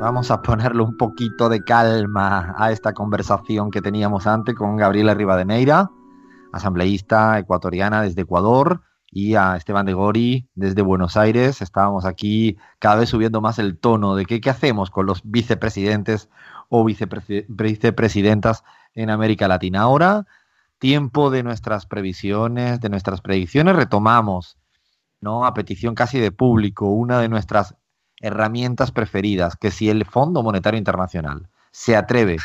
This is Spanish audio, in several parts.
Vamos a ponerle un poquito de calma a esta conversación que teníamos antes con Gabriela Rivadeneira, asambleísta ecuatoriana desde Ecuador, y a Esteban de Gori desde Buenos Aires. Estábamos aquí cada vez subiendo más el tono de qué, qué hacemos con los vicepresidentes o vicepresidentas en América Latina. Ahora, tiempo de nuestras previsiones, de nuestras predicciones, retomamos, ¿no? A petición casi de público, una de nuestras herramientas preferidas, que si el Fondo Monetario Internacional se atreve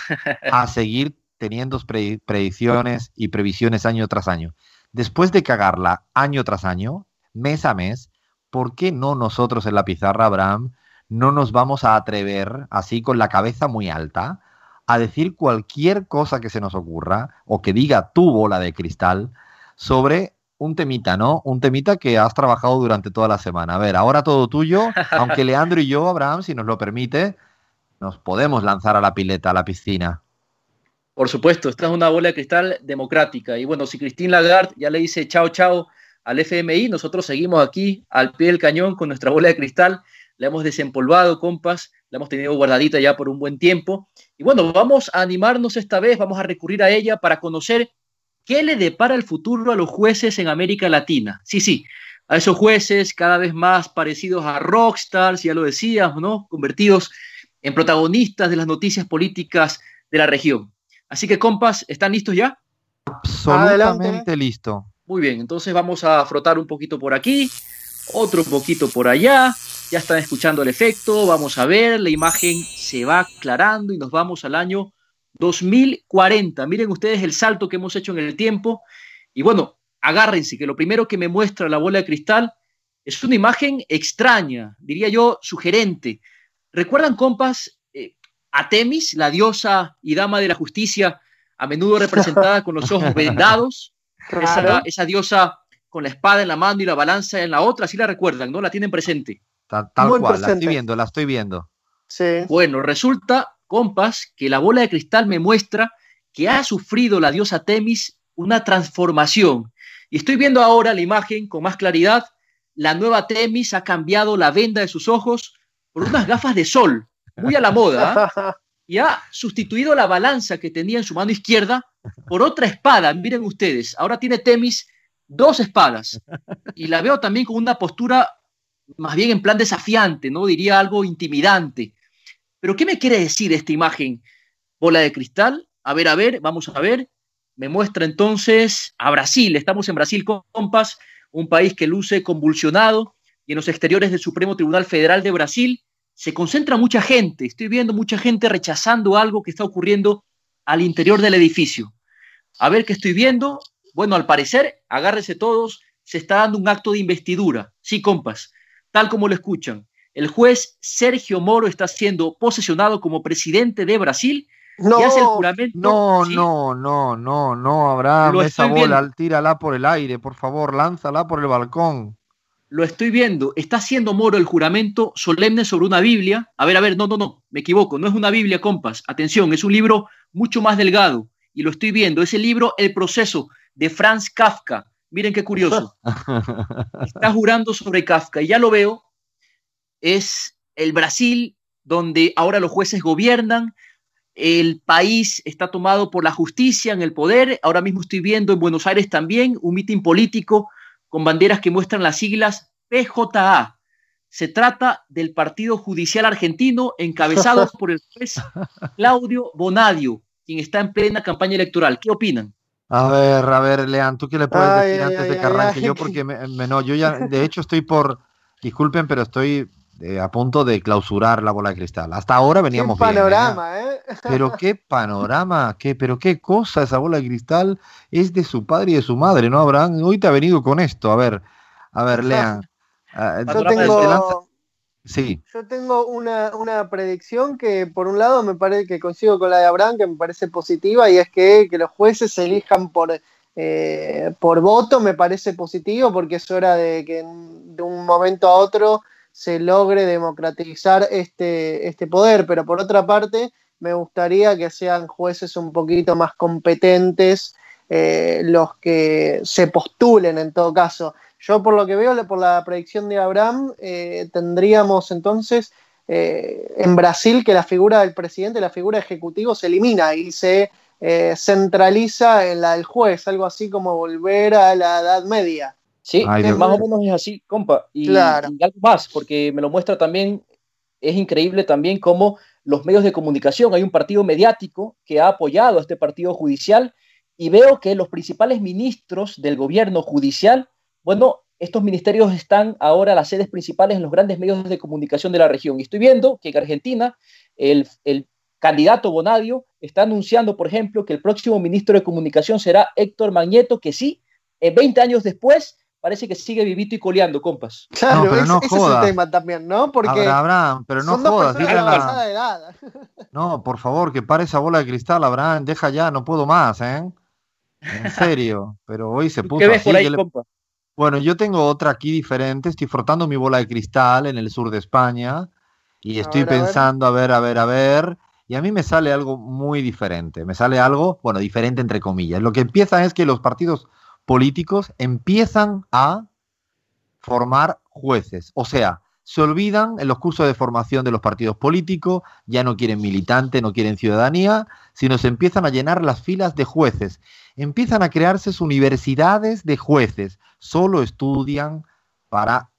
a seguir teniendo predicciones y previsiones año tras año, después de cagarla año tras año, mes a mes, ¿por qué no nosotros en la pizarra, Abraham, no nos vamos a atrever, así con la cabeza muy alta, a decir cualquier cosa que se nos ocurra o que diga tu bola de cristal sobre un temita, ¿no? Un temita que has trabajado durante toda la semana. A ver, ahora todo tuyo, aunque Leandro y yo, Abraham, si nos lo permite, nos podemos lanzar a la pileta, a la piscina. Por supuesto, esta es una bola de cristal democrática. Y bueno, si Christine Lagarde ya le dice chao, chao al FMI, nosotros seguimos aquí al pie del cañón con nuestra bola de cristal. La hemos desempolvado, compas, la hemos tenido guardadita ya por un buen tiempo. Y bueno, vamos a animarnos esta vez, vamos a recurrir a ella para conocer ¿Qué le depara el futuro a los jueces en América Latina? Sí, sí, a esos jueces cada vez más parecidos a rockstars, ya lo decíamos, ¿no? Convertidos en protagonistas de las noticias políticas de la región. Así que, compas, ¿están listos ya? Absolutamente listo. Muy bien, entonces vamos a frotar un poquito por aquí, otro poquito por allá. Ya están escuchando el efecto, vamos a ver, la imagen se va aclarando y nos vamos al año 2040. Miren ustedes el salto que hemos hecho en el tiempo. Y bueno, agárrense, que lo primero que me muestra la bola de cristal es una imagen extraña, diría yo, sugerente. ¿Recuerdan, compas, eh, a Temis, la diosa y dama de la justicia, a menudo representada con los ojos vendados? Esa, diosa con la espada en la mano y la balanza en la otra, ¿sí la recuerdan, no? La tienen presente. Tal, cual, la estoy viendo, la estoy viendo. Sí. Bueno, resulta compas, que la bola de cristal me muestra que ha sufrido la diosa Temis una transformación. Y estoy viendo ahora la imagen con más claridad. La nueva Temis ha cambiado la venda de sus ojos por unas gafas de sol, muy a la moda, ¿ah? y ha sustituido la balanza que tenía en su mano izquierda por otra espada. Miren ustedes, ahora tiene Temis dos espadas y la veo también con una postura más bien en plan desafiante, no diría algo intimidante. Pero ¿qué me quiere decir esta imagen? Bola de cristal. A ver, a ver, vamos a ver. Me muestra entonces a Brasil. Estamos en Brasil, compas, un país que luce convulsionado y en los exteriores del Supremo Tribunal Federal de Brasil se concentra mucha gente. Estoy viendo mucha gente rechazando algo que está ocurriendo al interior del edificio. A ver qué estoy viendo. Bueno, al parecer, agárrese todos, se está dando un acto de investidura. Sí, compas, tal como lo escuchan el juez Sergio Moro está siendo posesionado como presidente de Brasil no, y hace el juramento. No, no, no, no, no, Abraham, esa bola, tírala por el aire, por favor, lánzala por el balcón. Lo estoy viendo. Está haciendo Moro el juramento solemne sobre una Biblia. A ver, a ver, no, no, no, me equivoco. No es una Biblia, compas. Atención, es un libro mucho más delgado. Y lo estoy viendo. Es el libro El proceso de Franz Kafka. Miren qué curioso. Está jurando sobre Kafka. Y ya lo veo es el Brasil donde ahora los jueces gobiernan, el país está tomado por la justicia en el poder. Ahora mismo estoy viendo en Buenos Aires también un mitin político con banderas que muestran las siglas PJA. Se trata del Partido Judicial Argentino encabezado por el juez Claudio Bonadio, quien está en plena campaña electoral. ¿Qué opinan? A ver, a ver, Lean, ¿tú qué le puedes decir antes de que arranque? yo porque no, yo ya, de hecho estoy por, disculpen, pero estoy eh, a punto de clausurar la bola de cristal. Hasta ahora veníamos qué panorama, ¿eh? Pero qué panorama, qué, pero qué cosa esa bola de cristal es de su padre y de su madre, ¿no, Abraham? Hoy te ha venido con esto. A ver, a ver, lean. Ah, yo tengo, sí. yo tengo una, una, predicción que por un lado me parece que consigo con la de Abraham, que me parece positiva, y es que, que los jueces se elijan por, eh, por voto, me parece positivo, porque es hora de que de un momento a otro se logre democratizar este, este poder, pero por otra parte me gustaría que sean jueces un poquito más competentes eh, los que se postulen en todo caso. Yo por lo que veo, por la predicción de Abraham, eh, tendríamos entonces eh, en Brasil que la figura del presidente, la figura ejecutivo se elimina y se eh, centraliza en la del juez, algo así como volver a la Edad Media. Sí, más o menos es así, compa. Y, algo más, porque me lo muestra también, es increíble también cómo los medios de comunicación, hay un partido mediático que ha apoyado a este partido judicial y veo que los principales ministros del gobierno judicial, bueno, estos ministerios están ahora las sedes principales en los grandes medios de comunicación de la región. Y estoy viendo que en Argentina el, el candidato Bonadio está anunciando, por ejemplo, que el próximo ministro de comunicación será Héctor Magneto, que sí, 20 años después, parece que sigue vivito y coleando, compas. Claro, pero no ese es el tema también, ¿no? Porque Abraham, pero no jodas, No, por favor, que pare esa bola de cristal, Abraham, deja ya, no puedo más, ¿eh? En serio, pero hoy se puso ¿Qué ves por ahí, compa? Bueno, yo tengo otra aquí diferente. Estoy frotando mi bola de cristal en el sur de España y estoy pensando, a ver. a ver, a ver, Y a mí me sale algo muy diferente. Me sale algo, bueno, diferente entre comillas. Lo que empieza es que los partidos políticos empiezan a formar jueces. O sea, se olvidan en los cursos de formación de los partidos políticos, ya no quieren militante, no quieren ciudadanía, sino se empiezan a llenar las filas de jueces. Empiezan a crearse universidades de jueces, solo estudian para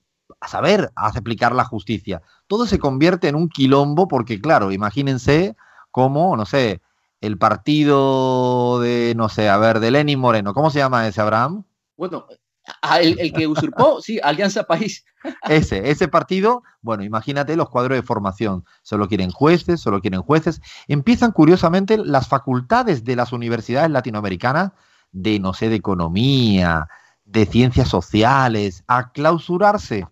saber aplicar la justicia. Todo se convierte en un quilombo porque, claro, imagínense cómo, no sé, el partido de, no sé, a ver, de Lenin Moreno, ¿cómo se llama ese, Abraham? Bueno, el, que usurpó, sí, Alianza País. Ese, ese partido, bueno, imagínate los cuadros de formación. Solo quieren jueces, solo quieren jueces. Empiezan curiosamente las facultades de las universidades latinoamericanas de, no sé, de economía, de ciencias sociales, a clausurarse,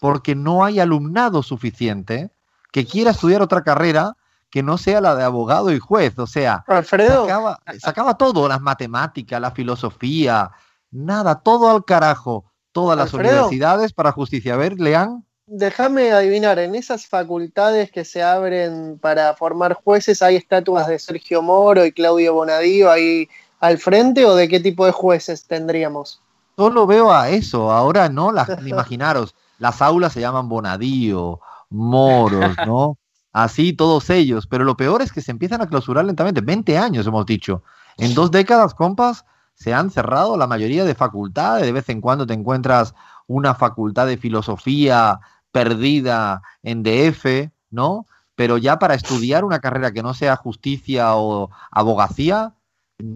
porque no hay alumnado suficiente que quiera estudiar otra carrera que no sea la de abogado y juez. O sea, Alfredo. sacaba todo, las matemáticas, la filosofía, Nada, todo al carajo. Todas las universidades para justicia. A ver, lean. Déjame adivinar, en esas facultades que se abren para formar jueces, ¿hay estatuas de Sergio Moro y Claudio Bonadío ahí al frente o de qué tipo de jueces tendríamos? Solo veo a eso, ahora no, las, imaginaros, las aulas se llaman Bonadío, Moros, ¿no? Así todos ellos, pero lo peor es que se empiezan a clausurar lentamente, 20 años hemos dicho. En dos décadas, compas, se han cerrado la mayoría de facultades. De vez en cuando te encuentras una facultad de filosofía perdida en DF, ¿no? Pero ya para estudiar una carrera que no sea justicia o abogacía,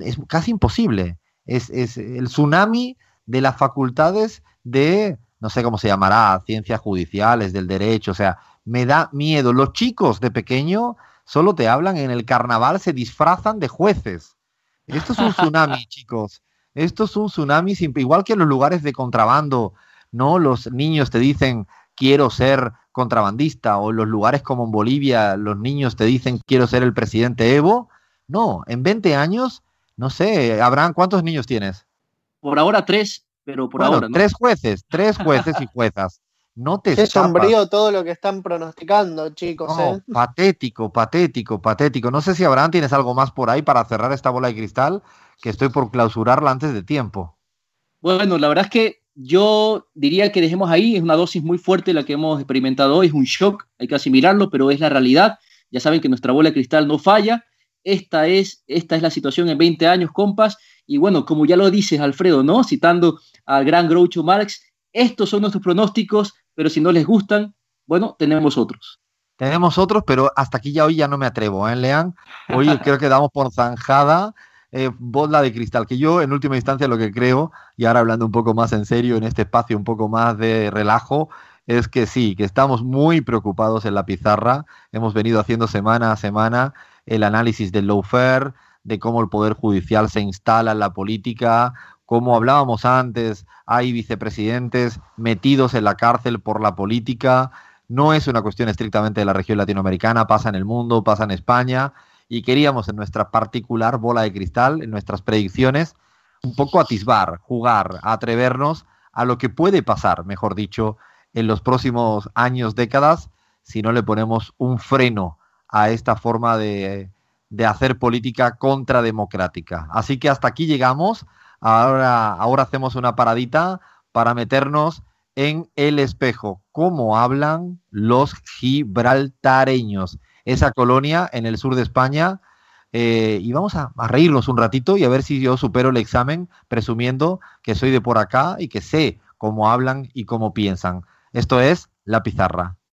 es casi imposible. Es, es el tsunami de las facultades de, no sé cómo se llamará, ciencias judiciales, del derecho, o sea, me da miedo. Los chicos de pequeño solo te hablan en el carnaval, se disfrazan de jueces. Esto es un tsunami, chicos. Esto es un tsunami, igual que en los lugares de contrabando, ¿no? Los niños te dicen, quiero ser contrabandista, o en los lugares como en Bolivia, los niños te dicen, quiero ser el presidente Evo. No, en 20 años, no sé, Abraham, ¿cuántos niños tienes? Por ahora tres, pero por ahora. ¿no? Tres jueces, tres jueces y juezas. No te Qué sombrío todo lo que están pronosticando, chicos. ¿eh? Patético, patético, patético. No sé si Abraham tienes algo más por ahí para cerrar esta bola de cristal, que estoy por clausurarla antes de tiempo. Bueno, la verdad es que yo diría que dejemos ahí, es una dosis muy fuerte la que hemos experimentado hoy, es un shock, hay que asimilarlo, pero es la realidad. Ya saben que nuestra bola de cristal no falla. Esta es, esta es la situación en 20 años, compas. Y bueno, como ya lo dices, Alfredo, ¿no? Citando al gran Groucho Marx, estos son nuestros pronósticos, pero si no les gustan, bueno, tenemos otros. Tenemos otros, pero hasta aquí ya hoy ya no me atrevo, ¿eh, Lean? Hoy creo que damos por zanjada eh, bola de cristal, que yo en última instancia lo que creo, y ahora hablando un poco más en serio en este espacio, un poco más de relajo, es que sí, que estamos muy preocupados en la pizarra. Hemos venido haciendo semana a semana el análisis del lawfare, de cómo el Poder Judicial se instala en la política, como hablábamos antes, hay vicepresidentes metidos en la cárcel por la política. No es una cuestión estrictamente de la región latinoamericana, pasa en el mundo, pasa en España. Y queríamos en nuestra particular bola de cristal, en nuestras predicciones, un poco atisbar, jugar, atrevernos a lo que puede pasar, mejor dicho, en los próximos años, décadas, si no le ponemos un freno a esta forma de, hacer política contrademocrática. Así que hasta aquí llegamos. Ahora, ahora hacemos una paradita para meternos en el espejo, cómo hablan los gibraltareños, esa colonia en el sur de España. Eh, y vamos a, a, reírnos un ratito y a ver si yo supero el examen presumiendo que soy de por acá y que sé cómo hablan y cómo piensan. Esto es La Pizarra.